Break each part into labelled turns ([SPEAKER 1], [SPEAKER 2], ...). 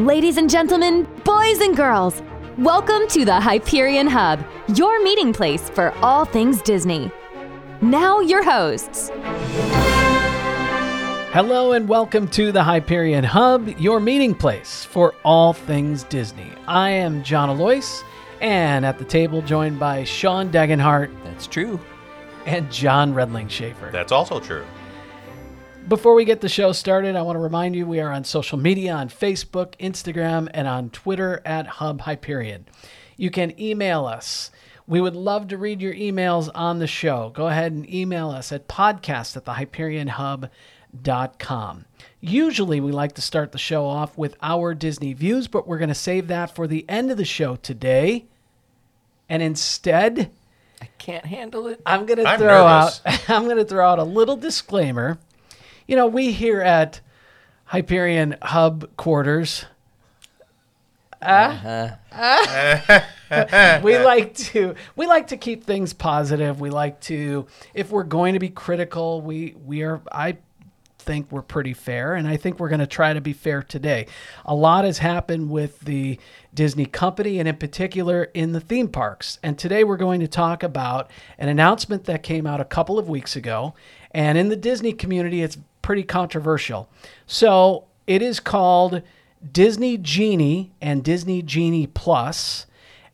[SPEAKER 1] Ladies and gentlemen, boys and girls, welcome to the Hyperion Hub, your meeting place for all things Disney. Now, your hosts.
[SPEAKER 2] Hello and welcome to the Hyperion Hub, your meeting place for all things Disney. I am John Alois, and at the table joined by Sean Degenhart
[SPEAKER 3] That's true.
[SPEAKER 2] and John Redling Schaefer.
[SPEAKER 4] That's also true.
[SPEAKER 2] Before we get the show started, I want to remind you we are on social media on Facebook, Instagram, and on Twitter at Hub Hyperion. You can email us. We would love to read your emails on the show. Go ahead and email us at podcast at thehyperionhub.com. Usually, we like to start the show off with our Disney views, but we're going to save that for the end of the show today. And instead,
[SPEAKER 3] I can't handle it.
[SPEAKER 2] I'm gonna throw
[SPEAKER 4] nervous.
[SPEAKER 2] out I'm gonna throw out a little disclaimer. You know, we here at Hyperion Hub quarters. Uh, we like to we like to keep things positive. We like to if we're going to be critical, we we are I think we're pretty fair and I think we're going to try to be fair today. A lot has happened with the Disney company and in particular in the theme parks. And today we're going to talk about an announcement that came out a couple of weeks ago and in the Disney community it's pretty controversial. So, it is called Disney Genie and Disney Genie Plus.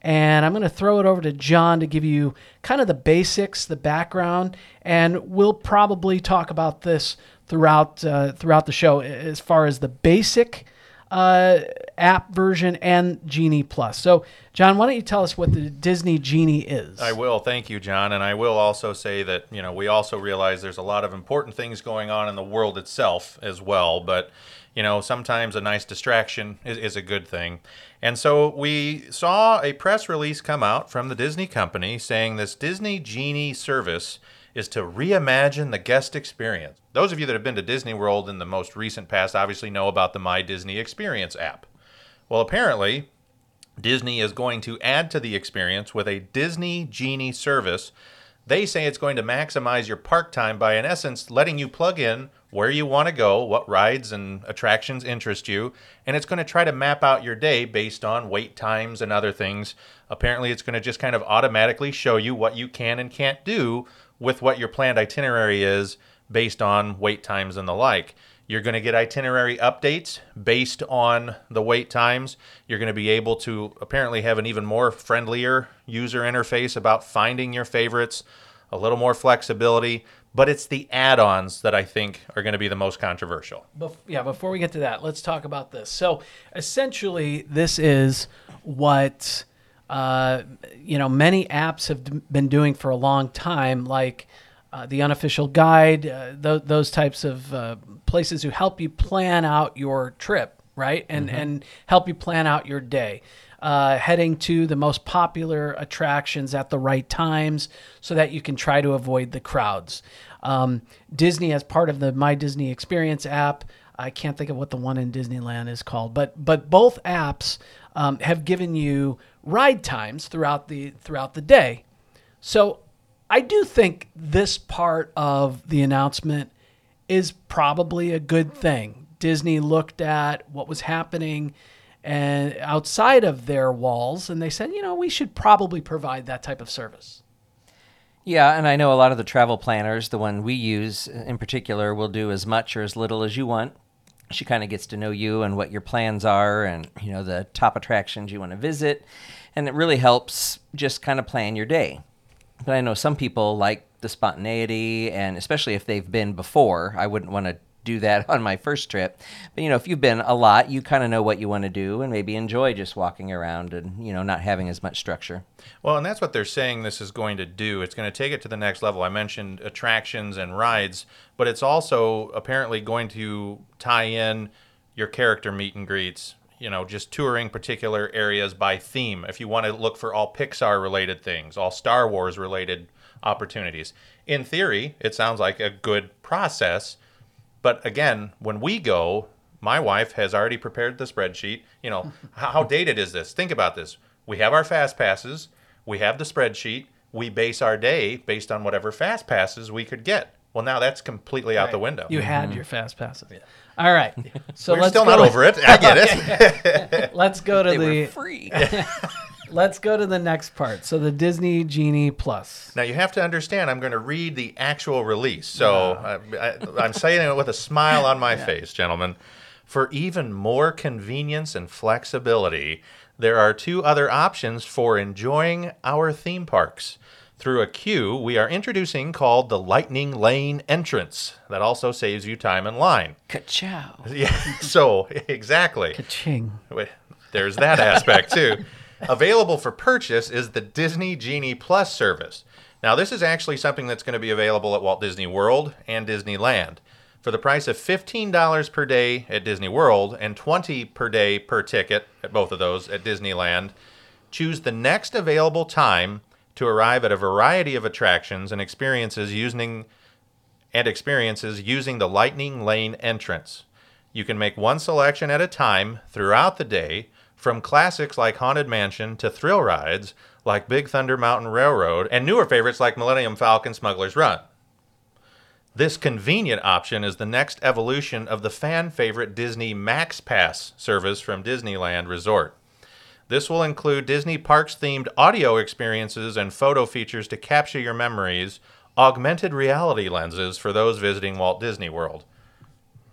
[SPEAKER 2] And I'm going to throw it over to John to give you kind of the basics, the background, and we'll probably talk about this throughout uh, throughout the show as far as the basic uh, app version and Genie Plus. So, John, why don't you tell us what the Disney Genie is?
[SPEAKER 4] I will. Thank you, John. And I will also say that, you know, we also realize there's a lot of important things going on in the world itself as well. But, you know, sometimes a nice distraction is, is a good thing. And so we saw a press release come out from the Disney company saying this Disney Genie service is to reimagine the guest experience. Those of you that have been to Disney World in the most recent past obviously know about the My Disney Experience app. Well, apparently, Disney is going to add to the experience with a Disney Genie service. They say it's going to maximize your park time by, in essence, letting you plug in where you want to go, what rides and attractions interest you, and it's going to try to map out your day based on wait times and other things. Apparently, it's going to just kind of automatically show you what you can and can't do with what your planned itinerary is based on wait times and the like. You're going to get itinerary updates based on the wait times. You're going to be able to apparently have an even more friendlier user interface about finding your favorites, a little more flexibility, but it's the add-ons that I think are going to be the most controversial.
[SPEAKER 2] Bef- yeah, before we get to that, let's talk about this. So, essentially, this is what uh, you know many apps have d- been doing for a long time, like uh, the unofficial guide, uh, th- those types of uh, places who help you plan out your trip, right, and and help you plan out your day. Uh, heading to the most popular attractions at the right times so that you can try to avoid the crowds. Um, Disney, as part of the My Disney Experience app, I can't think of what the one in Disneyland is called, but but both apps um, have given you ride times throughout the throughout the day. So I do think this part of the announcement is probably a good thing. Disney looked at what was happening and outside of their walls and they said, you know, we should probably provide that type of service.
[SPEAKER 3] Yeah, and I know a lot of the travel planners, the one we use in particular, will do as much or as little as you want. She kind of gets to know you and what your plans are and, you know, the top attractions you want to visit. And it really helps just kind of plan your day. But I know some people like the spontaneity, and especially if they've been before, I wouldn't want to do that on my first trip. But you know, if you've been a lot, you kind of know what you want to do and maybe enjoy just walking around and, you know, not having as much structure.
[SPEAKER 4] Well, and that's what they're saying this is going to do. It's going to take it to the next level. I mentioned attractions and rides, but it's also apparently going to tie in your character meet and greets. You know, just touring particular areas by theme. If you want to look for all Pixar related things, all Star Wars related opportunities. In theory, it sounds like a good process. But again, when we go, my wife has already prepared the spreadsheet. You know, how, how dated is this? Think about this. We have our fast passes, we have the spreadsheet, we base our day based on whatever fast passes we could get. Well, now that's completely out the window.
[SPEAKER 2] You had mm-hmm. your fast passes. All right. So
[SPEAKER 4] We're
[SPEAKER 2] let's
[SPEAKER 4] still
[SPEAKER 2] go
[SPEAKER 4] not
[SPEAKER 2] to-
[SPEAKER 4] over it. I get it.
[SPEAKER 2] Let's go to
[SPEAKER 3] They
[SPEAKER 2] the
[SPEAKER 3] were free.
[SPEAKER 2] let's go to the next part. So the Disney Genie Plus.
[SPEAKER 4] Now you have to understand. I'm going to read the actual release, so uh, I, I'm saying it with a smile on my face, gentlemen. For even more convenience and flexibility, there are two other options for enjoying our theme parks. Through a queue we are introducing called the Lightning Lane Entrance. That also saves you time in line.
[SPEAKER 3] Ka-chow.
[SPEAKER 4] Yeah. So exactly.
[SPEAKER 2] Ching.
[SPEAKER 4] Wait, There's that aspect too. Available for purchase is the Disney Genie Plus service. Now, this is actually something that's going to be available at Walt Disney World and Disneyland. For the price of $15 per day at Disney World and 20 per day per ticket at both of those at Disneyland, choose the next available time to arrive at a variety of attractions and experiences using and experiences using the Lightning Lane entrance. You can make one selection at a time throughout the day, from classics like Haunted Mansion to thrill rides like Big Thunder Mountain Railroad and newer favorites like Millennium Falcon Smuggler's Run. This convenient option is the next evolution of the fan favorite Disney Max Pass service from Disneyland Resort. This will include Disney Parks themed audio experiences and photo features to capture your memories, augmented reality lenses for those visiting Walt Disney World.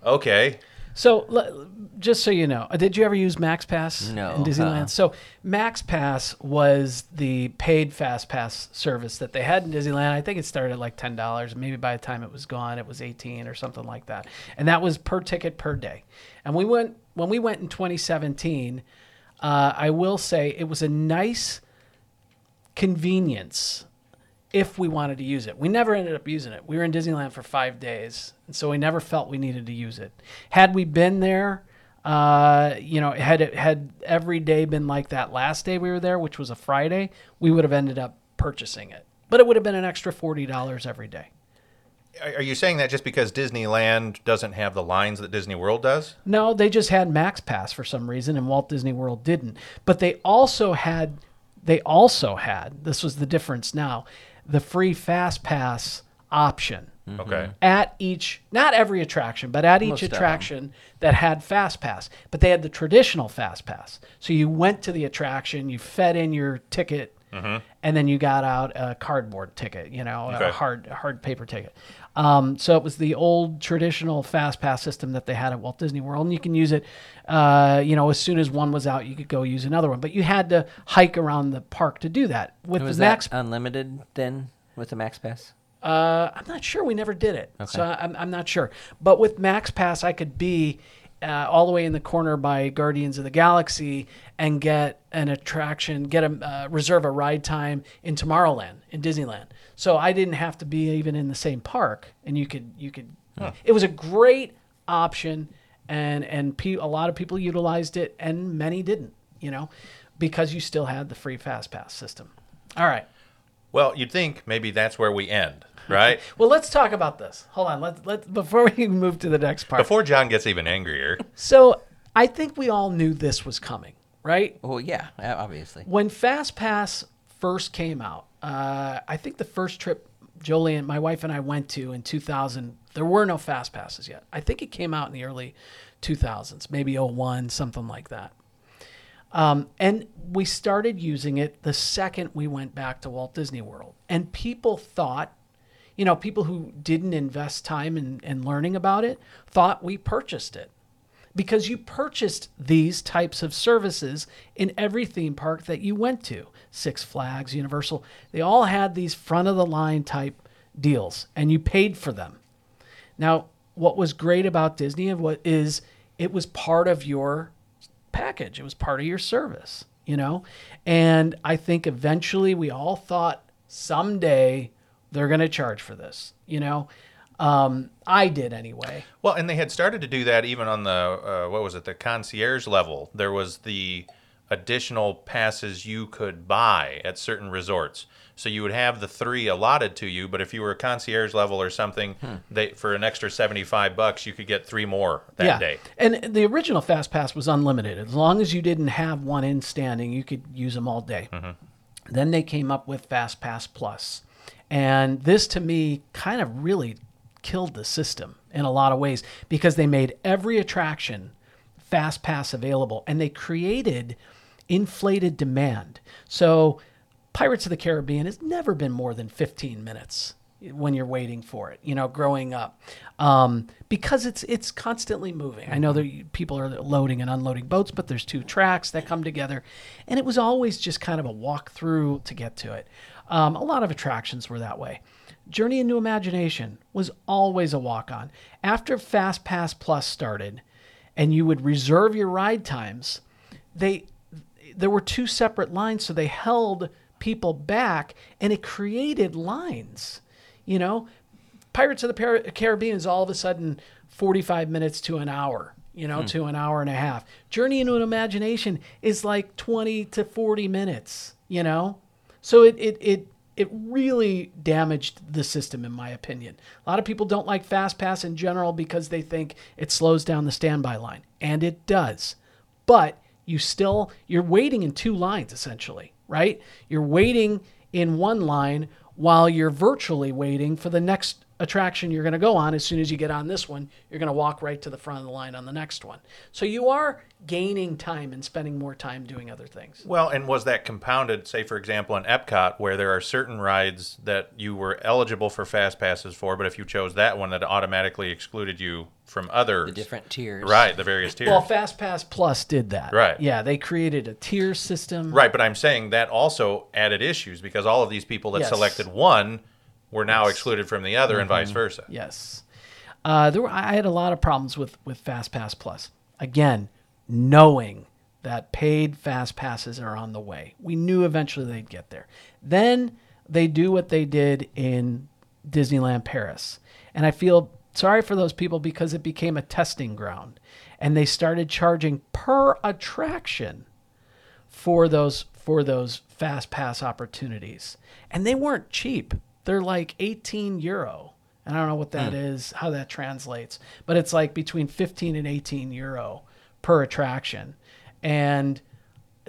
[SPEAKER 4] Okay.
[SPEAKER 2] So l- just so you know, uh, did you ever use Max Pass
[SPEAKER 3] No,
[SPEAKER 2] in Disneyland?
[SPEAKER 3] uh-uh.
[SPEAKER 2] So Max Pass was the paid Fast Pass service that they had in Disneyland. I think it started at like ten dollars. Maybe by the time it was gone, it was eighteen or something like that. And that was per ticket per day. And we went when we went in 2017. Uh, I will say it was a nice convenience if we wanted to use it. We never ended up using it. We were in Disneyland for five days, and so we never felt we needed to use it. Had we been there, uh, you know, had it had every day been like that last day we were there, which was a Friday, we would have ended up purchasing it. But it would have been an extra forty dollars every day.
[SPEAKER 4] Are are you saying that just because Disneyland doesn't have the lines that Disney World does?
[SPEAKER 2] No, they just had Max Pass for some reason, and Walt Disney World didn't. But they also had, they also had. This was the difference now, the free Fast Pass option mm-hmm.
[SPEAKER 4] Okay.
[SPEAKER 2] at each, not every attraction, but at each
[SPEAKER 3] Most of them.
[SPEAKER 2] attraction that had Fast Pass. But they had the traditional Fast Pass. So you went to the attraction, you fed in your ticket, and then you got out a cardboard ticket, you know,
[SPEAKER 4] Okay.
[SPEAKER 2] a hard hard paper ticket. Um, so it was the old traditional Fast Pass system that they had at Walt Disney World, and you can use it. Uh, you know, as soon as one was out, you could go use another one. But you had to hike around the park to do that. With
[SPEAKER 3] Was
[SPEAKER 2] the Max
[SPEAKER 3] that unlimited then with the Max Pass?
[SPEAKER 2] uh, I'm not sure. We never did it, so I'm, I'm not sure. But with Max Pass, I could be uh, all the way in the corner by Guardians of the Galaxy and get an attraction, get a uh, reserve a ride time in Tomorrowland in Disneyland. So I didn't have to be even in the same park, and you could you could. It was a great option, and and pe- a lot of people utilized it, and many didn't. You know, because you still had the free Fast Pass system. All right.
[SPEAKER 4] Well, you'd think maybe that's where we end, right?
[SPEAKER 2] Well, let's talk about this. Hold on. Let's let before we move to the next part.
[SPEAKER 4] Before John gets even angrier.
[SPEAKER 2] so, I think we all knew this was coming, right?
[SPEAKER 3] Oh yeah, yeah, obviously.
[SPEAKER 2] When Fast Pass first came out, uh, I think the first trip Jolie and my wife and I went to in 2000, there were no Fast Passes yet. I think it came out in the early 2000s, maybe 01, something like that. Um, and we started using it the second we went back to Walt Disney World. And people thought, you know, people who didn't invest time in, in learning about it thought we purchased it. Because you purchased these types of services in every theme park that you went to Six Flags, Universal. They all had these front of the line type deals, and you paid for them. Now, what was great about Disney and what is it was part of your package. It was part of your service, you know? And I think eventually we all thought someday they're going to charge for this, you know? Um, I did anyway.
[SPEAKER 4] Well, and they had started to do that even on the uh, what was it, the concierge level. There was the additional passes you could buy at certain resorts. So you would have the three allotted to you, but if you were a concierge level or something, they for an extra seventy-five bucks, you could get three more that day.
[SPEAKER 2] And the original Fast Pass was unlimited. As long as you didn't have one in standing, you could use them all day. Then they came up with Fast Pass Plus. And this to me kind of really killed the system in a lot of ways because they made every attraction fast pass available and they created inflated demand. So Pirates of the Caribbean has never been more than 15 minutes when you're waiting for it, you know, growing up, um, because it's it's constantly moving. I know that people are loading and unloading boats, but there's two tracks that come together, and it was always just kind of a walk through to get to it. Um, a lot of attractions were that way. Journey into Imagination was always a walk on. After Fast Pass Plus started, and you would reserve your ride times, they there were two separate lines, so they held people back, and it created lines. You know, Pirates of the Caribbean is all of a sudden 45 minutes to an hour, you know, to an hour and a half. Journey into an Imagination is like 20 to 40 minutes, you know? So it, it, it, it really damaged the system, in my opinion. A lot of people don't like Fast Pass in general because they think it slows down the standby line, and it does. But you still you're waiting in two lines essentially, right? You're waiting in one line while you're virtually waiting for the next attraction you're going to go on. As soon as you get on this one, you're going to walk right to the front of the line on the next one. So you are gaining time and spending more time doing other things.
[SPEAKER 4] Well, and was that compounded, say, for example, in Epcot, where there are certain rides that you were eligible for fast passes for, but if you chose that one, that automatically excluded you from others?
[SPEAKER 3] The different tiers.
[SPEAKER 4] Right, the various tiers.
[SPEAKER 2] Well, Fast Pass Plus did that.
[SPEAKER 4] Right.
[SPEAKER 2] Yeah, they created a tier system.
[SPEAKER 4] right, but I'm saying that also added issues because all of these people that
[SPEAKER 2] Yes.
[SPEAKER 4] selected one were now excluded from the other and vice versa.
[SPEAKER 2] Yes. Uh, there were, I had a lot of problems with, with Fast Pass Plus. Again, knowing that paid Fast Passes are on the way. We knew eventually they'd get there. Then they do what they did in Disneyland Paris. And I feel sorry for those people because it became a testing ground. And they started charging per attraction for those for those fast pass opportunities and they weren't cheap they're like 18 euro and i don't know what that hmm. is, how that translates but it's like between 15 and 18 euro per attraction and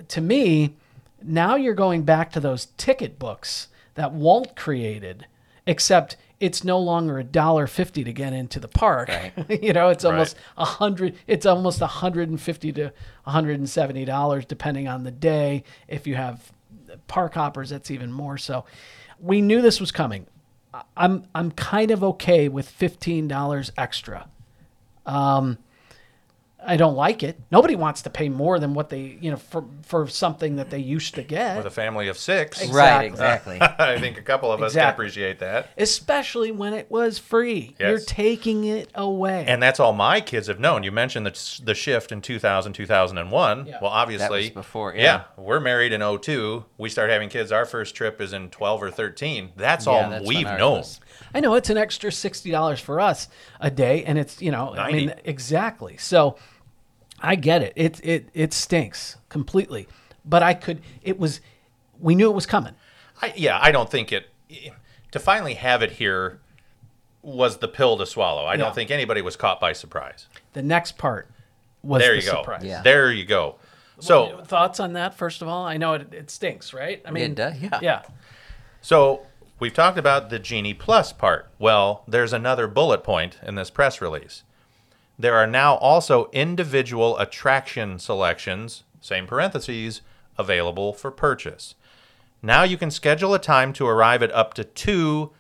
[SPEAKER 2] to me now you're going back to those ticket books that walt created except it's no longer a dollar fifty to get into the park. you know, it's almost a hundred. It's almost a hundred and fifty to hundred and seventy dollars, depending on the day. If you have park hoppers, that's even more. So, we knew this was coming. I'm I'm kind of okay with fifteen dollars extra. Um, I don't like it. Nobody wants to pay more than what they, you know, for for something that they used to get.
[SPEAKER 4] With a family of six,
[SPEAKER 3] Right,
[SPEAKER 2] Exactly.
[SPEAKER 3] exactly.
[SPEAKER 4] I think a couple of us can appreciate that.
[SPEAKER 2] especially when it was free. You're taking it away.
[SPEAKER 4] And that's all my kids have known. You mentioned the, the shift in 2000, 2001.
[SPEAKER 2] Yeah.
[SPEAKER 4] Well, obviously.
[SPEAKER 3] was before, yeah.
[SPEAKER 4] We're married in 02. We start having kids. Our first trip is in 12 or 13. That's
[SPEAKER 3] Yeah,
[SPEAKER 4] all
[SPEAKER 3] that's
[SPEAKER 4] we've known.
[SPEAKER 3] was.
[SPEAKER 2] I know it's an extra sixty dollars for us a day, and it's you know, I mean, exactly. So I get it. It it it stinks completely, but I could. It was. We knew it was coming.
[SPEAKER 4] I, yeah, I don't think it. To finally have it here was the pill to swallow. I
[SPEAKER 2] Yeah.
[SPEAKER 4] don't think anybody was caught by surprise.
[SPEAKER 2] The next part was
[SPEAKER 4] There
[SPEAKER 2] the
[SPEAKER 4] you go.
[SPEAKER 2] surprise.
[SPEAKER 3] Yeah.
[SPEAKER 4] There you go. So,
[SPEAKER 2] thoughts on that? First of all, I know it, it stinks, right? I mean,
[SPEAKER 3] It does, yeah.
[SPEAKER 2] yeah.
[SPEAKER 4] So we've talked about the Genie Plus part. Well, there's another bullet point in this press release. There are now also individual attraction selections, same parentheses, available for purchase. Now you can schedule a time to arrive at up to two,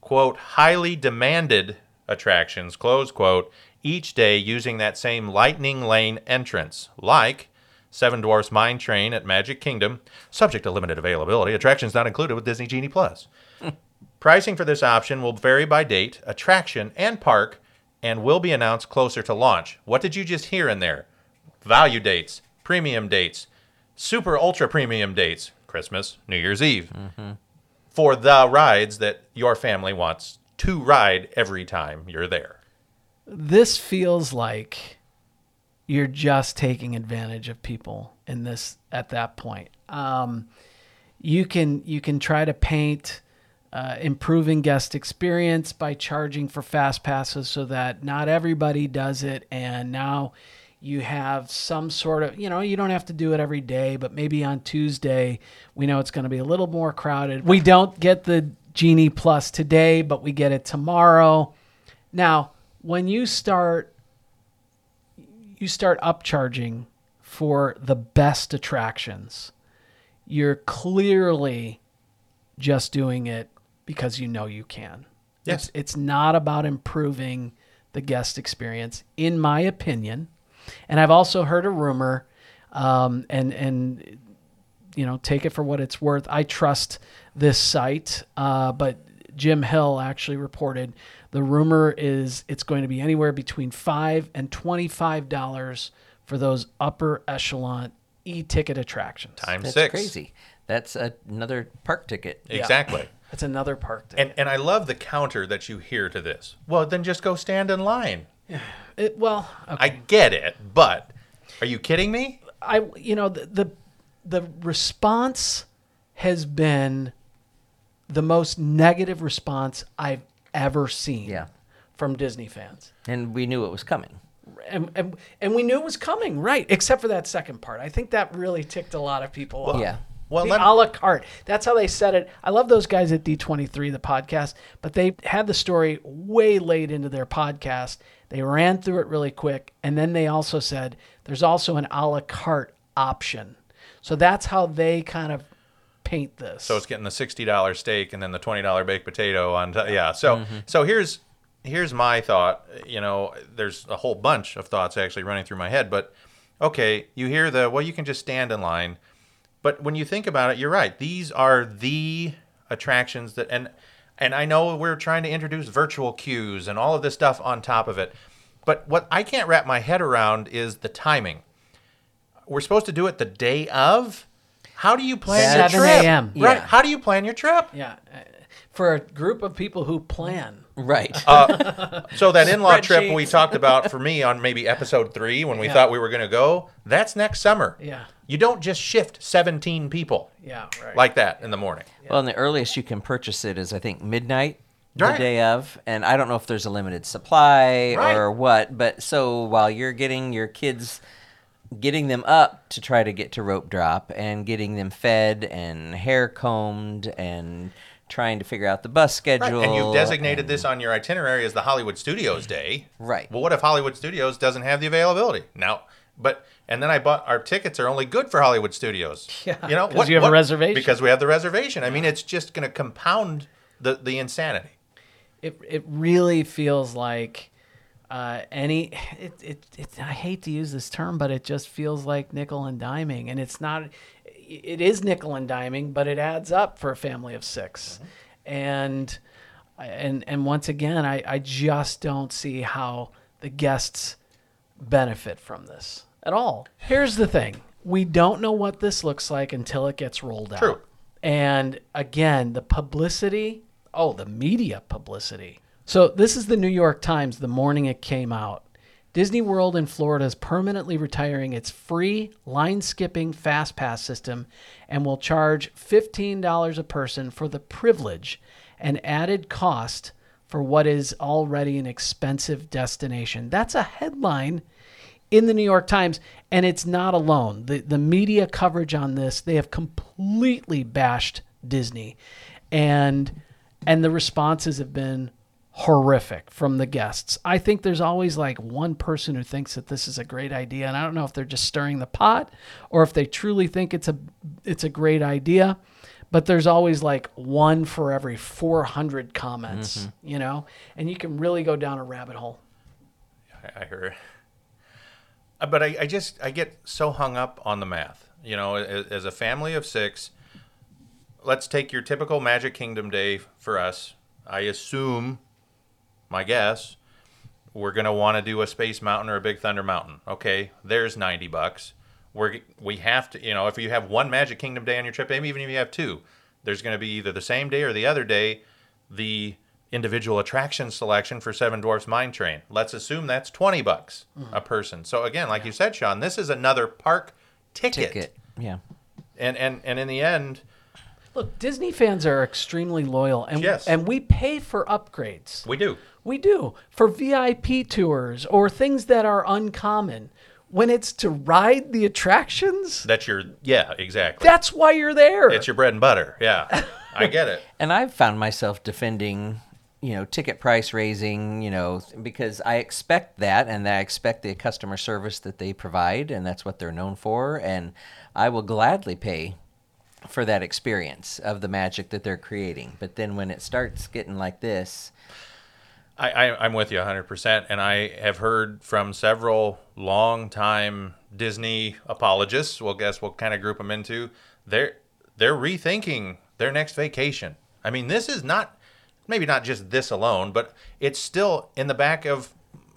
[SPEAKER 4] quote, highly demanded attractions, close quote, each day using that same Lightning Lane entrance, like Seven Dwarfs Mine Train at Magic Kingdom, subject to limited availability, attractions not included with Disney Genie Plus. Pricing for this option will vary by date, attraction, and park, and will be announced closer to launch. What did you just hear in there? Value dates, premium dates, super ultra premium dates, Christmas, New Year's Eve, for the rides that your family wants to ride every time you're there.
[SPEAKER 2] this feels like you're just taking advantage of people in this at that point. Um, you can you can try to paint uh, improving guest experience by charging for fast passes so that not everybody does it, and now you have some sort of you know you don't have to do it every day, but maybe on Tuesday we know it's going to be a little more crowded. We don't get the Genie Plus today, but we get it tomorrow Now, when you start you start upcharging for the best attractions, you're clearly just doing it because you know you can.
[SPEAKER 4] Yes.
[SPEAKER 2] It's, it's not about improving the guest experience, in my opinion. And I've also heard a rumor, um, and and you know, take it for what it's worth. I trust this site, uh, but Jim Hill actually reported the rumor is it's going to be anywhere between five and twenty-five dollars for those upper echelon e-ticket attractions.
[SPEAKER 4] Times
[SPEAKER 3] That's
[SPEAKER 4] six.
[SPEAKER 3] crazy. That's another park ticket.
[SPEAKER 4] Exactly.
[SPEAKER 2] That's another park ticket.
[SPEAKER 4] And and I love the counter that you hear to this. Well, then just go stand in line.
[SPEAKER 2] It, well, okay.
[SPEAKER 4] I get it, but are you kidding me?
[SPEAKER 2] I you know the, the the response has been the most negative response I've ever seen
[SPEAKER 3] Yeah.
[SPEAKER 2] from Disney fans.
[SPEAKER 3] And we knew it was coming.
[SPEAKER 2] And, and and we knew it was coming, right? Except for that second part. I think that really ticked a lot of people off.
[SPEAKER 3] Yeah.
[SPEAKER 4] Well,
[SPEAKER 2] the a la carte. That's how they said it. I love those guys at D23, the podcast, but they had the story way late into their podcast. They ran through it really quick. And then they also said there's also an a la carte option. So that's how they kind of paint this.
[SPEAKER 4] So it's getting the sixty dollar steak and then the twenty dollar baked potato on. T- yeah. So mm-hmm. so here's here's my thought. You know, there's a whole bunch of thoughts actually running through my head. But okay, you hear the well, you can just stand in line. But when you think about it, you're right. These are the attractions that and and I know we're trying to introduce virtual queues and all of this stuff on top of it. But what I can't wrap my head around is the timing. We're supposed to do it the day of. How do you plan your
[SPEAKER 2] 7
[SPEAKER 4] trip?
[SPEAKER 2] a.m..
[SPEAKER 4] Right.
[SPEAKER 3] Yeah.
[SPEAKER 4] How do you plan your trip?
[SPEAKER 2] yeah. Uh, For a group of people who plan.
[SPEAKER 3] Right.
[SPEAKER 4] So that in-law trip we talked about for me on maybe episode three when we
[SPEAKER 2] Yeah.
[SPEAKER 4] thought we were going to go, that's next summer.
[SPEAKER 2] Yeah.
[SPEAKER 4] You don't just shift 17 people
[SPEAKER 2] Yeah, right.
[SPEAKER 4] like that in the morning.
[SPEAKER 3] Well, and the earliest you can purchase it is, I think, midnight the day of. And I don't know if there's a limited supply
[SPEAKER 4] Right.
[SPEAKER 3] or what. But so while you're getting your kids, getting them up to try to get to rope drop and getting them fed and hair combed and trying to figure out the bus
[SPEAKER 4] Right.
[SPEAKER 3] schedule.
[SPEAKER 4] And you've designated this on your itinerary as the Hollywood Studios Day.
[SPEAKER 3] Right.
[SPEAKER 4] Well, what if Hollywood Studios doesn't have the availability? Now, but and then I bought our tickets are only good for Hollywood Studios.
[SPEAKER 2] Yeah,
[SPEAKER 4] You know
[SPEAKER 2] 'cause you have a reservation.
[SPEAKER 4] Because we have the reservation. I mean, it's just going to compound the the insanity.
[SPEAKER 2] it it really feels like uh, any it, it, it I hate to use this term, but it just feels like nickel and diming, and it's not. It is nickel and diming, but it adds up for a family of 6 and and and once again, I I just don't see how the guests benefit from this at all. Here's the thing: we don't know what this looks like until it gets rolled out.
[SPEAKER 4] True.
[SPEAKER 2] And again, the publicity, oh, the media publicity. So, this is the New York Times the morning it came out. Disney World in Florida is permanently retiring its free line skipping fast pass system and will charge $15 a person for the privilege and added cost for what is already an expensive destination. That's a headline in the New York Times, and it's not alone. The the media coverage on this, they have completely bashed Disney, and and the responses have been horrific from the guests. I think there's always like one person who thinks that this is a great idea, and I don't know if they're just stirring the pot or if they truly think it's a it's a great idea. But there's always like one for every 400 comments, you know, and you can really go down a rabbit hole.
[SPEAKER 4] I, I heard. Uh, But I, I just I get so hung up on the math. You know, as, as a family of six, let's take your typical Magic Kingdom day for us. I assume, my guess, we're gonna want to do a Space Mountain or a Big Thunder Mountain. Okay, there's ninety bucks. We're we have to, you know, if you have one Magic Kingdom day on your trip, maybe even if you have two, there's gonna be either the same day or the other day, the individual attraction selection for Seven Dwarfs Mine Train. Let's assume that's twenty bucks a mm. person. So again, like you said, Sean, this is another park ticket.
[SPEAKER 3] ticket. Yeah.
[SPEAKER 4] And and and in the end,
[SPEAKER 2] Look, Disney fans are extremely loyal, and
[SPEAKER 4] Yes.
[SPEAKER 2] and we pay for upgrades.
[SPEAKER 4] we do.
[SPEAKER 2] We do for VIP tours or things that are uncommon. When it's to ride the attractions,
[SPEAKER 4] That's your yeah, exactly.
[SPEAKER 2] that's why you're there.
[SPEAKER 4] it's your bread and butter. Yeah, I get it.
[SPEAKER 3] And I've found myself defending, you know, ticket price raising, you know, because I expect that and I expect the customer service that they provide and that's what they're known for and I will gladly pay for that experience of the magic that they're creating. But then when it starts getting like this,
[SPEAKER 4] I, I, I'm with you 100%. And I have heard from several long-time Disney apologists. Well, guess we'll kind of group them into. They're, they're rethinking their next vacation. I mean, this is not, maybe not just this alone, but it's still in the back of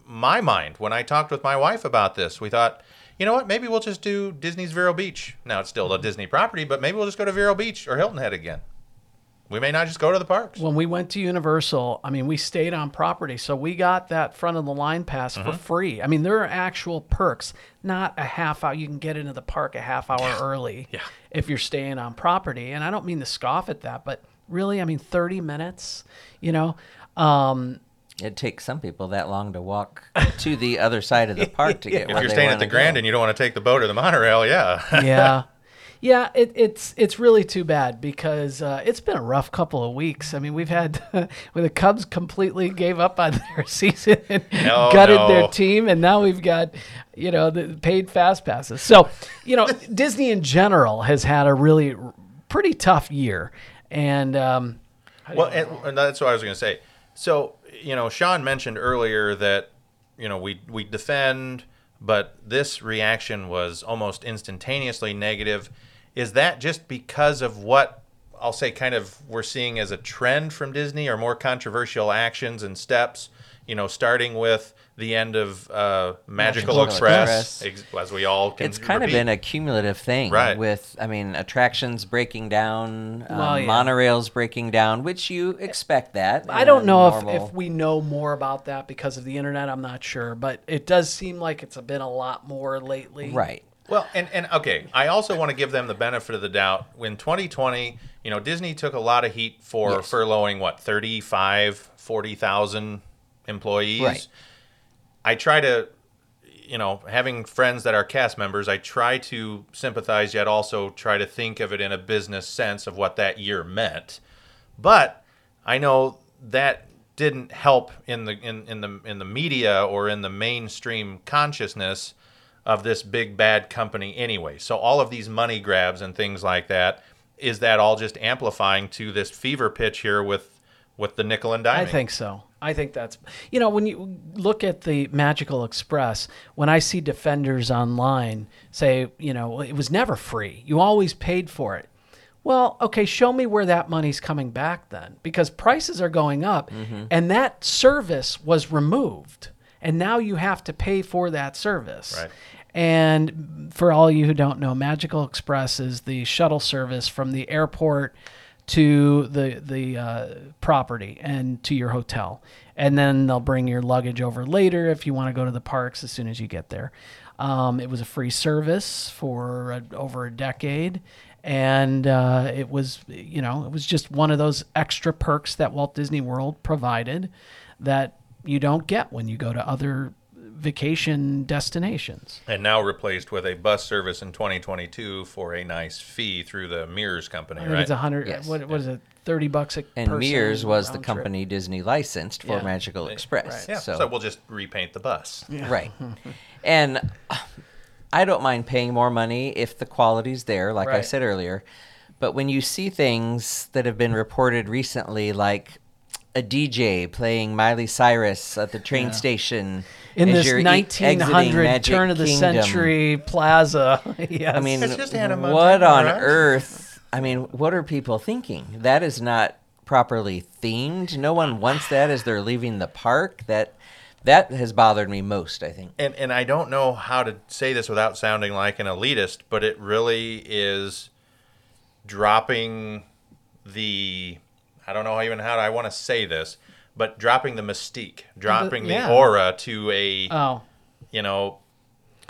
[SPEAKER 4] my mind. When I talked with my wife about this, we thought, you know what? Maybe we'll just do Disney's Vero Beach. Now, it's still a Disney property, but maybe we'll just go to Vero Beach or Hilton Head again. We may not just go to the parks.
[SPEAKER 2] when we went to Universal, I mean, we stayed on property, so we got that front of the line pass
[SPEAKER 4] Mm-hmm.
[SPEAKER 2] for free. I mean, there are actual perks, not a half hour. You can get into the park a half hour early
[SPEAKER 4] Yeah.
[SPEAKER 2] if you're staying on property. And I don't mean to scoff at that, but really, I mean, 30 minutes, you know. Um,
[SPEAKER 3] it takes some people that long to walk to the other side of the park to get
[SPEAKER 4] if
[SPEAKER 3] where
[SPEAKER 4] you're
[SPEAKER 3] they
[SPEAKER 4] staying at the Grand
[SPEAKER 3] go.
[SPEAKER 4] and you don't want to take the boat or the monorail, yeah.
[SPEAKER 2] yeah. Yeah, it, it's it's really too bad because uh, it's been a rough couple of weeks. I mean, we've had where the Cubs completely gave up on their season and
[SPEAKER 4] Oh,
[SPEAKER 2] gutted their team, and now we've got you know the paid fast passes. So you know, Disney in general has had a really pretty tough year, and um,
[SPEAKER 4] Well, and, and that's what I was going to say. So, you know, Sean mentioned earlier that, you know, we we defend, but this reaction was almost instantaneously negative. Is that just because of what I'll say kind of we're seeing as a trend from Disney or more controversial actions and steps, you know, starting with the end of uh, Magical,
[SPEAKER 3] Magical
[SPEAKER 4] Express,
[SPEAKER 3] Express.
[SPEAKER 4] ex- as we all can
[SPEAKER 3] It's kind of been a cumulative thing,
[SPEAKER 4] Right.
[SPEAKER 3] With, I mean, attractions breaking down, um,
[SPEAKER 2] Well, yeah.
[SPEAKER 3] monorails breaking down, which you expect that.
[SPEAKER 2] I don't
[SPEAKER 3] a
[SPEAKER 2] know if, if we know more about that because of the internet. I'm not sure, but it does seem like it's been a lot more lately.
[SPEAKER 3] right.
[SPEAKER 4] Well, and, and okay, I also want to give them the benefit of the doubt. When 2020, you know, Disney took a lot of heat for
[SPEAKER 3] Yes.
[SPEAKER 4] furloughing, what, 35, 40,000 employees?
[SPEAKER 3] Right.
[SPEAKER 4] I try to, you know, having friends that are cast members, I try to sympathize, yet also try to think of it in a business sense of what that year meant. But I know that didn't help in the in, in the in the media or in the mainstream consciousness of this big bad company anyway. So all of these money grabs and things like that, is that all just amplifying to this fever pitch here with with the nickel and dime?
[SPEAKER 2] I think so. I think that's you know when you look at the Magical Express, when I see defenders online say, you know, it was never free. You always paid for it. Well, okay, show me where that money's coming back then because prices are going up mm-hmm. and that service was removed and now you have to pay for that service.
[SPEAKER 4] Right.
[SPEAKER 2] And for all you who don't know, Magical Express is the shuttle service from the airport to the the uh, property and to your hotel, and then they'll bring your luggage over later if you want to go to the parks as soon as you get there. Um, it was a free service for uh over a decade, and uh, it was you know it was just one of those extra perks that Walt Disney World provided that you don't get when you go to other vacation destinations.
[SPEAKER 4] and now replaced with a bus service in 2022 for a nice fee through the Mears company,
[SPEAKER 2] I think
[SPEAKER 4] right?
[SPEAKER 2] it's a hundred.
[SPEAKER 3] Yes.
[SPEAKER 2] What, what is it? Thirty bucks a
[SPEAKER 3] And
[SPEAKER 2] person
[SPEAKER 3] Mears was the
[SPEAKER 2] round trip.
[SPEAKER 3] company Disney licensed for
[SPEAKER 2] Yeah.
[SPEAKER 3] Magical Express.
[SPEAKER 4] yeah, so.
[SPEAKER 3] So,
[SPEAKER 4] we'll just repaint the bus.
[SPEAKER 3] right. and I don't mind paying more money if the quality's there, like I said earlier. But when you see things that have been reported recently, like a DJ playing Miley Cyrus at the train station
[SPEAKER 2] in
[SPEAKER 3] as
[SPEAKER 2] this
[SPEAKER 3] you're e-
[SPEAKER 2] 1900
[SPEAKER 3] Magic
[SPEAKER 2] turn of the
[SPEAKER 3] Kingdom.
[SPEAKER 2] century plaza. yes.
[SPEAKER 3] I mean,
[SPEAKER 4] It's just Hannah
[SPEAKER 3] what on
[SPEAKER 4] right?
[SPEAKER 3] earth? I mean, what are people thinking? That is not properly themed. No one wants that as they're leaving the park. That that has bothered me most. I think.
[SPEAKER 4] and and I don't know how to say this without sounding like an elitist, but it really is dropping the I don't know even how I want to say this, but dropping the mystique, dropping the,
[SPEAKER 2] yeah.
[SPEAKER 4] aura to a
[SPEAKER 2] oh
[SPEAKER 4] you know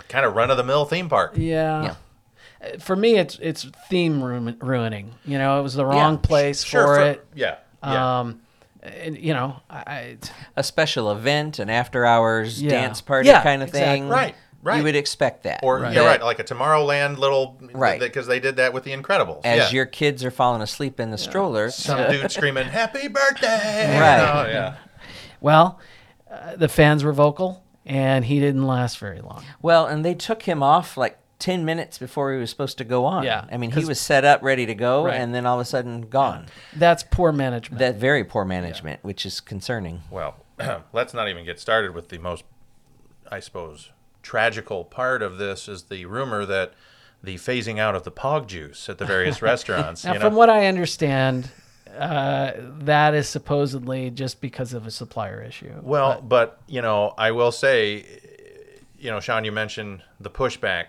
[SPEAKER 4] kind of run of the mill theme park.
[SPEAKER 2] yeah.
[SPEAKER 3] Yeah.
[SPEAKER 2] For me, it's it's theme ruin- ruining. You know, it was the wrong place
[SPEAKER 4] Sure,
[SPEAKER 2] for
[SPEAKER 4] for-
[SPEAKER 2] it.
[SPEAKER 4] Yeah. Yeah.
[SPEAKER 2] Um, and, you know, I, I
[SPEAKER 3] A special event, an after hours
[SPEAKER 2] Yeah.
[SPEAKER 3] dance party
[SPEAKER 2] Yeah,
[SPEAKER 3] kind of
[SPEAKER 2] exactly.
[SPEAKER 3] thing.
[SPEAKER 4] Right. Right.
[SPEAKER 3] You would expect that.
[SPEAKER 4] Or
[SPEAKER 2] Right.
[SPEAKER 4] you're
[SPEAKER 3] That
[SPEAKER 4] right, like a Tomorrowland little,
[SPEAKER 3] Right.
[SPEAKER 4] Because they did that with the Incredibles.
[SPEAKER 3] As
[SPEAKER 4] yeah.
[SPEAKER 3] your kids are falling asleep in the stroller,
[SPEAKER 4] some dude screaming "Happy Birthday!"
[SPEAKER 3] Right.
[SPEAKER 4] know, yeah.
[SPEAKER 2] Well, uh, the fans were vocal, and he didn't last very long.
[SPEAKER 3] Well, and they took him off like 10 minutes before he was supposed to go on.
[SPEAKER 2] Yeah,
[SPEAKER 3] I mean, he was set up, ready to go,
[SPEAKER 2] Right.
[SPEAKER 3] and then all of a sudden gone.
[SPEAKER 2] That's poor management.
[SPEAKER 3] That very poor management, which is concerning.
[SPEAKER 4] Well, let's not even get started with the most, I suppose, tragical part of this is the rumor that the phasing out of the pog juice at the various restaurants.
[SPEAKER 2] now,
[SPEAKER 4] you know?
[SPEAKER 2] from what I understand, uh, that is supposedly just because of a supplier issue.
[SPEAKER 4] Well, but you know, I will say, you know, Sean, you mentioned the pushback.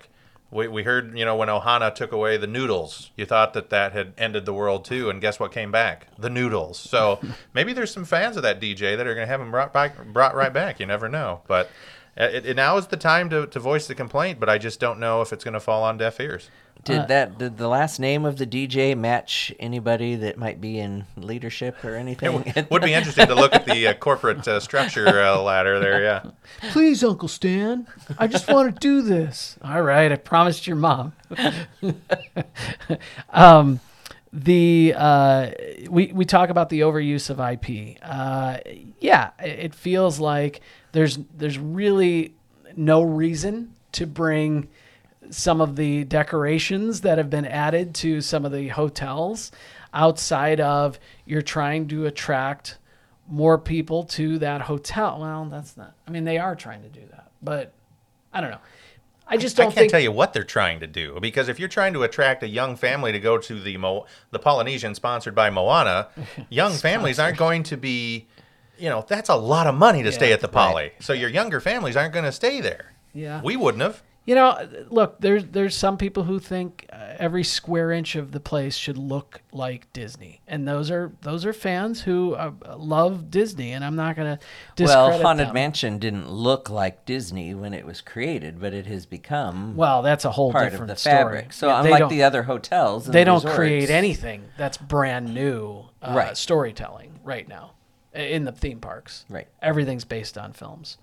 [SPEAKER 4] We, we heard, you know, when Ohana took away the noodles, you thought that that had ended the world too, and guess what came back? The noodles. So maybe there's some fans of that DJ that are going to have them brought back, brought right back. You never know. But it, it, now is the time to, to voice the complaint. But I just don't know if it's going to fall on deaf ears.
[SPEAKER 3] Did that did the last name of the DJ match anybody that might be in leadership or anything?
[SPEAKER 4] It would be interesting to look at the uh, corporate uh, structure uh, ladder there. Yeah.
[SPEAKER 2] Please, Uncle Stan, I just want to do this. All right, I promised your mom. um, the uh, we we talk about the overuse of IP. Uh, yeah, it feels like there's there's really no reason to bring some of the decorations that have been added to some of the hotels outside of you're trying to attract more people to that hotel. Well, that's not. I mean, they are trying to do that, but I don't know. I just don't I
[SPEAKER 4] can't
[SPEAKER 2] think.
[SPEAKER 4] tell you what they're trying to do because if you're trying to attract a young family to go to the Mo- the Polynesian sponsored by Moana, young families aren't going to be, you know, that's a lot of money to stay at the Poly. So your younger families aren't going to stay there.
[SPEAKER 2] Yeah.
[SPEAKER 4] We wouldn't have.
[SPEAKER 2] You know, look, there's there's some people who think uh, every square inch of the place should look like Disney, and those are those are fans who uh, love Disney, and I'm not going to discredit well,
[SPEAKER 3] Haunted
[SPEAKER 2] them.
[SPEAKER 3] Mansion didn't look like Disney when it was created, but it has become
[SPEAKER 2] Well, that's a whole
[SPEAKER 3] part of
[SPEAKER 2] different
[SPEAKER 3] the
[SPEAKER 2] story.
[SPEAKER 3] fabric. So
[SPEAKER 2] Yeah,
[SPEAKER 3] unlike the other hotels,
[SPEAKER 2] they
[SPEAKER 3] the
[SPEAKER 2] don't create anything that's brand new uh,
[SPEAKER 3] Right.
[SPEAKER 2] storytelling right now in the theme parks.
[SPEAKER 3] Right.
[SPEAKER 2] Everything's based on films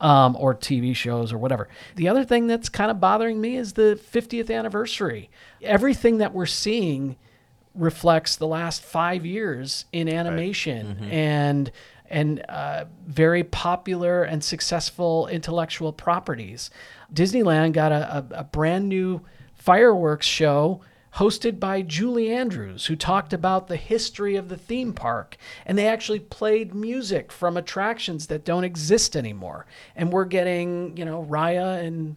[SPEAKER 2] um, or TV shows or whatever. The other thing that's kind of bothering me is the 50th anniversary. Everything that we're seeing reflects the last five years in animation and and uh, very popular and successful intellectual properties. Disneyland got a, a, a brand new fireworks show hosted by Julie Andrews, who talked about the history of the theme park. And they actually played music from attractions that don't exist anymore. And we're getting, you know, Raya and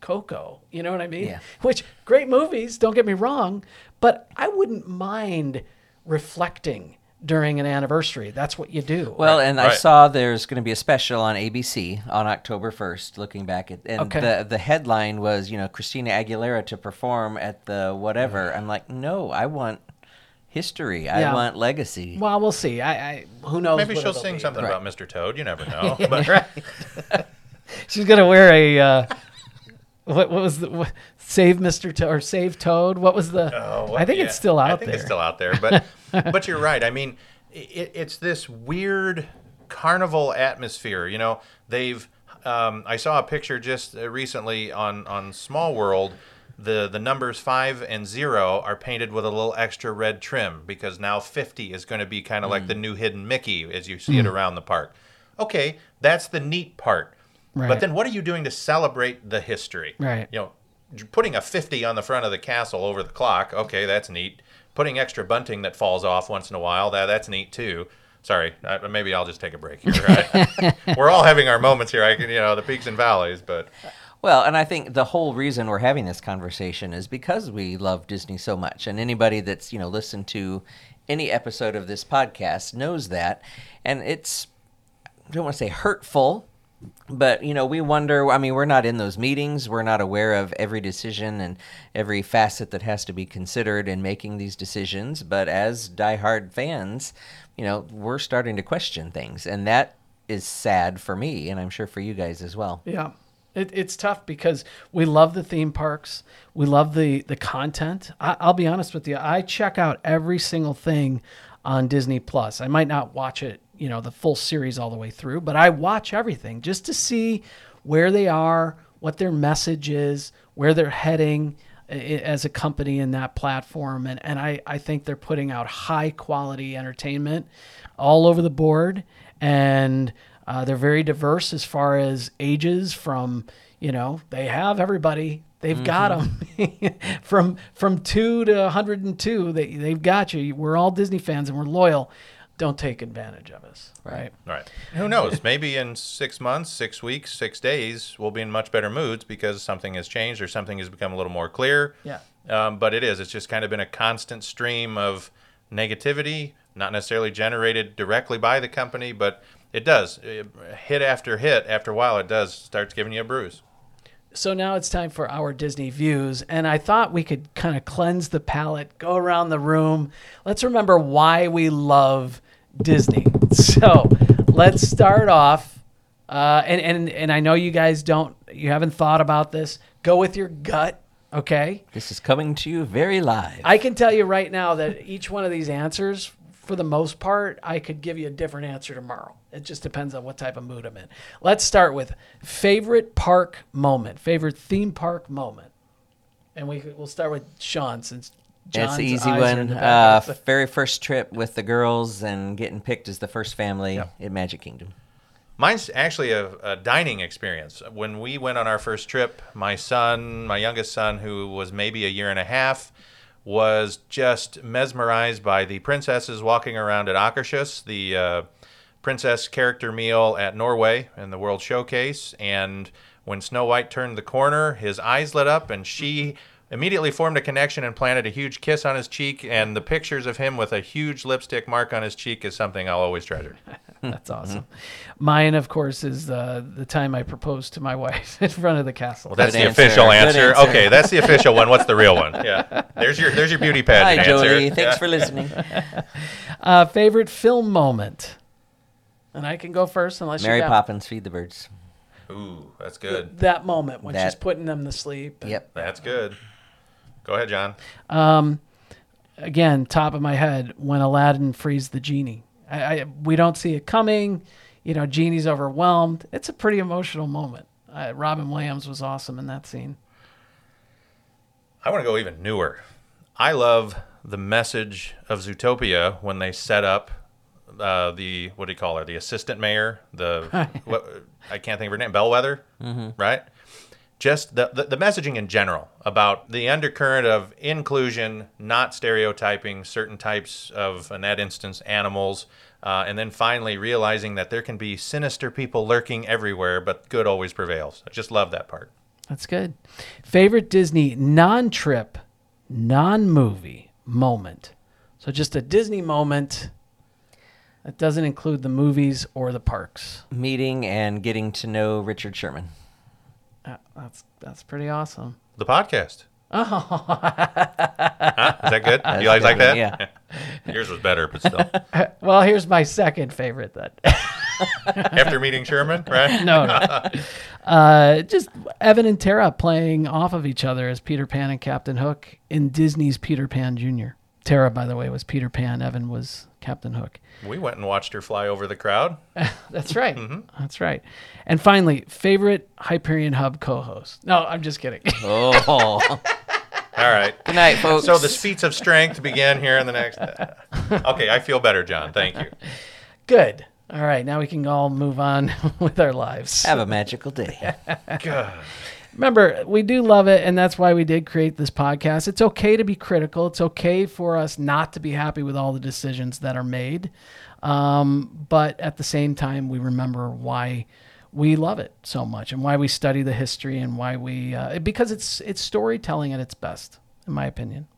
[SPEAKER 2] Coco. You know what I mean?
[SPEAKER 3] Yeah.
[SPEAKER 2] Which great movies, don't get me wrong, but I wouldn't mind reflecting during an anniversary. That's what you do.
[SPEAKER 3] Well, and I
[SPEAKER 4] Right.
[SPEAKER 3] saw there's going to be a special on ABC on October 1st, looking back at, and
[SPEAKER 2] Okay.
[SPEAKER 3] the the headline was, you know, Christina Aguilera to perform at the whatever. I'm like, no, I want history. I
[SPEAKER 2] Yeah.
[SPEAKER 3] want legacy.
[SPEAKER 2] well, we'll see. I, I who knows?
[SPEAKER 4] Maybe
[SPEAKER 2] what
[SPEAKER 4] she'll
[SPEAKER 2] it'll
[SPEAKER 4] sing
[SPEAKER 2] be.
[SPEAKER 4] something
[SPEAKER 3] Right.
[SPEAKER 4] about Mr. Toad. You never know. But
[SPEAKER 2] right. She's gonna wear a uh, what, what was the what, save Mr. Toad or save Toad? What was the?
[SPEAKER 4] Oh, well,
[SPEAKER 2] I think
[SPEAKER 4] yeah.
[SPEAKER 2] it's still out there.
[SPEAKER 4] I think
[SPEAKER 2] there.
[SPEAKER 4] it's still out there, but but you're right. I mean, it, it's this weird carnival atmosphere. You know, they've. Um, I saw a picture just uh, recently on on Small World. The the numbers five and zero are painted with a little extra red trim because now fifty is going to be kind of like the
[SPEAKER 2] Hmm.
[SPEAKER 4] new hidden Mickey as you see it around the park. Okay, that's the neat part.
[SPEAKER 2] Right.
[SPEAKER 4] But then what are you doing to celebrate the history?
[SPEAKER 2] Right.
[SPEAKER 4] You know, putting a 50 on the front of the castle over the clock, okay, that's neat. Putting extra bunting that falls off once in a while, that that's neat too. Sorry, uh, maybe I'll just take a break here. I- we're all having our moments here. I can, you know, the peaks and valleys, but
[SPEAKER 3] Well, and I think the whole reason we're having this conversation is because we love Disney so much, and anybody that's you know listened to any episode of this podcast knows that, and it's I don't want to say hurtful, but you know we wonder. I mean, we're not in those meetings. We're not aware of every decision and every facet that has to be considered in making these decisions. But as diehard fans, you know, we're starting to question things, and that is sad for me, and I'm sure for you guys as well.
[SPEAKER 2] Yeah. It, it's tough because we love the theme parks. We love the, the content. I, I'll be honest with you. I check out every single thing on Disney Plus. I might not watch it, you know, the full series all the way through, but I watch everything just to see where they are, what their message is, where they're heading eh, eh, as a company in that platform. And, and I, I think they're putting out high quality entertainment all over the board. And uh, they're very diverse as far as ages from, you know, they have everybody. They've mm-hmm. got 'em. got them from from two to 102. They they've got you. We're all Disney fans and we're loyal. Don't take advantage of us, right?
[SPEAKER 4] Right. Who knows? Maybe in six months, six weeks, six days, we'll be in much better moods because something has changed or something has become a little more clear.
[SPEAKER 2] Yeah.
[SPEAKER 4] Um, but it is. It's just kind of been a constant stream of negativity, not necessarily generated directly by the company, but it does. Uh, Hit after hit, after a while, it does starts giving you a bruise.
[SPEAKER 2] So now it's time for our Disney views, and I thought we could kind of cleanse the palate, go around the room. Let's remember why we love Disney. So let's start off, uh, and and and I know you guys don't, you haven't thought about this. Go with your gut, okay?
[SPEAKER 3] This is coming to you very live.
[SPEAKER 2] I can tell you right now that each one of these answers, for the most part, I could give you a different answer tomorrow. It just depends on what type of mood I'm in. Let's start with favorite park moment, favorite theme park moment. And we, we'll start with Sean since John's
[SPEAKER 3] It's an easy
[SPEAKER 2] eyes
[SPEAKER 3] one. Uh, very first trip with the girls and getting picked as the first family at Magic Kingdom.
[SPEAKER 4] Mine's actually a, a dining experience. When we went on our first trip, my son, my youngest son, who was maybe a year and a half, was just mesmerized by the princesses walking around at Akershus, the uh, princess character meal at Norway in the World Showcase. And when Snow White turned the corner, his eyes lit up, and she immediately formed a connection and planted a huge kiss on his cheek. And the pictures of him with a huge lipstick mark on his cheek is something I'll always treasure.
[SPEAKER 2] That's awesome. Mine, of course, is uh, the time I proposed to my wife in front of the castle.
[SPEAKER 4] Well, that's
[SPEAKER 3] Good
[SPEAKER 4] the
[SPEAKER 3] answer.
[SPEAKER 4] official answer.
[SPEAKER 3] answer.
[SPEAKER 4] Okay, that's the official one. What's the real one? Yeah. There's your there's your beauty
[SPEAKER 3] Hi,
[SPEAKER 4] pageant answer.
[SPEAKER 3] Thanks
[SPEAKER 4] Yeah.
[SPEAKER 3] for listening.
[SPEAKER 2] uh, favorite film moment. And I can go first unless
[SPEAKER 3] Mary
[SPEAKER 2] you got
[SPEAKER 3] Poppins, feed the birds.
[SPEAKER 4] Ooh, that's good.
[SPEAKER 2] that moment when she's putting them to sleep.
[SPEAKER 3] Yep.
[SPEAKER 4] That's good. Go ahead, John.
[SPEAKER 2] Um, again, top of my head, when Aladdin frees the genie. I, I we don't see it coming. You know, genie's overwhelmed. It's a pretty emotional moment. Uh, Robin Williams was awesome in that scene.
[SPEAKER 4] I want to go even newer. I love the message of Zootopia when they set up uh, the what do you call her? The assistant mayor. The what, I can't think of her name. Bellwether, right? Just the, the the messaging in general about the undercurrent of inclusion, not stereotyping certain types of, in that instance, animals, uh, and then finally realizing that there can be sinister people lurking everywhere, but good always prevails. I just love that part.
[SPEAKER 2] That's good. Favorite Disney non-trip, non-movie moment. So just a Disney moment that doesn't include the movies or the parks.
[SPEAKER 3] Meeting and getting to know Richard Sherman.
[SPEAKER 2] That's that's pretty awesome.
[SPEAKER 4] The podcast. Huh? Is that good? you guys like that?
[SPEAKER 3] Yeah.
[SPEAKER 4] Yours was better, but still.
[SPEAKER 2] Well, here's my second favorite then.
[SPEAKER 4] After meeting Sherman, right?
[SPEAKER 2] no, no. Uh, just Evan and Tara playing off of each other as Peter Pan and Captain Hook in Disney's Peter Pan Jr. Tara, by the way, was Peter Pan. Evan was Captain Hook.
[SPEAKER 4] We went and watched her fly over the crowd.
[SPEAKER 2] That's right. Mm-hmm. That's right. And finally, favorite Hyperion Hub co-host. No, I'm just kidding.
[SPEAKER 3] Oh.
[SPEAKER 4] All right.
[SPEAKER 3] Good night, folks.
[SPEAKER 4] So the feats of strength begin here in the next. Uh, okay, I feel better, John. Thank you.
[SPEAKER 2] Good. All right, now we can all move on with our lives.
[SPEAKER 3] Have a magical day.
[SPEAKER 4] God.
[SPEAKER 2] Remember, we do love it, and that's why we did create this podcast. It's okay to be critical. It's okay for us not to be happy with all the decisions that are made. Um, but at the same time, we remember why we love it so much and why we study the history and why we uh, because it's it's storytelling at its best, in my opinion.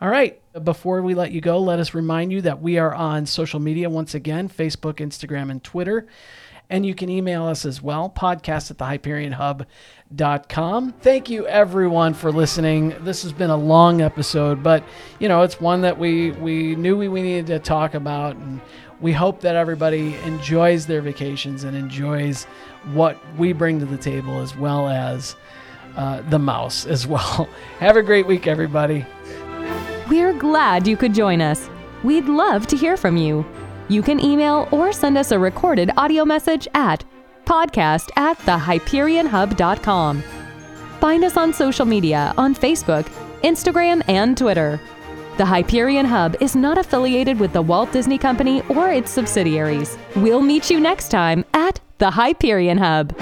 [SPEAKER 2] All right. Before we let you go, let us remind you that we are on social media once again Facebook, Instagram, and Twitter. And you can email us as well, podcast at thehyperionhub.com. Thank you, everyone, for listening. This has been a long episode, but, you know, it's one that we, we knew we, we needed to talk about. And we hope that everybody enjoys their vacations and enjoys what we bring to the table as well as uh, the mouse as well. Have a great week, everybody.
[SPEAKER 1] We're glad you could join us. We'd love to hear from you. You can email or send us a recorded audio message at podcast at thehyperionhub.com. Find us on social media on Facebook, Instagram, and Twitter. The Hyperion Hub is not affiliated with the Walt Disney Company or its subsidiaries. We'll meet you next time at the Hyperion Hub.